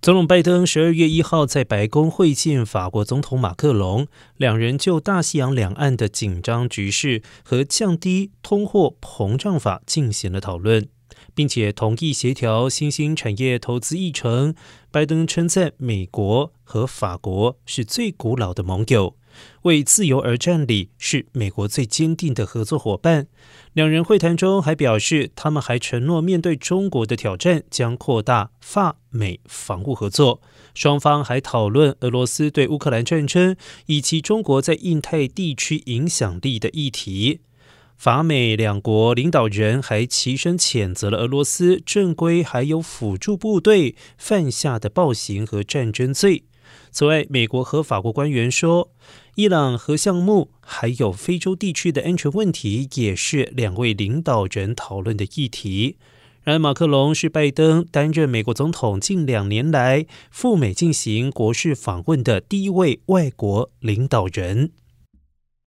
总统拜登十二月一号在白宫会见法国总统马克龙，两人就大西洋两岸的紧张局势和降低通货膨胀法进行了讨论，并且同意协调新兴产业投资议程。拜登称赞美国和法国是最古老的盟友。为自由而战里是美国最坚定的合作伙伴。两人会谈中还表示，他们还承诺面对中国的挑战，将扩大法美防务合作。双方还讨论俄罗斯对乌克兰战争以及中国在印太地区影响力的议题。法美两国领导人还齐声谴责了俄罗斯正规还有辅助部队犯下的暴行和战争罪。此外，美国和法国官员说，伊朗核项目还有非洲地区的安全问题也是两位领导人讨论的议题。然而，马克龙是拜登担任美国总统近两年来赴美进行国事访问的第一位外国领导人。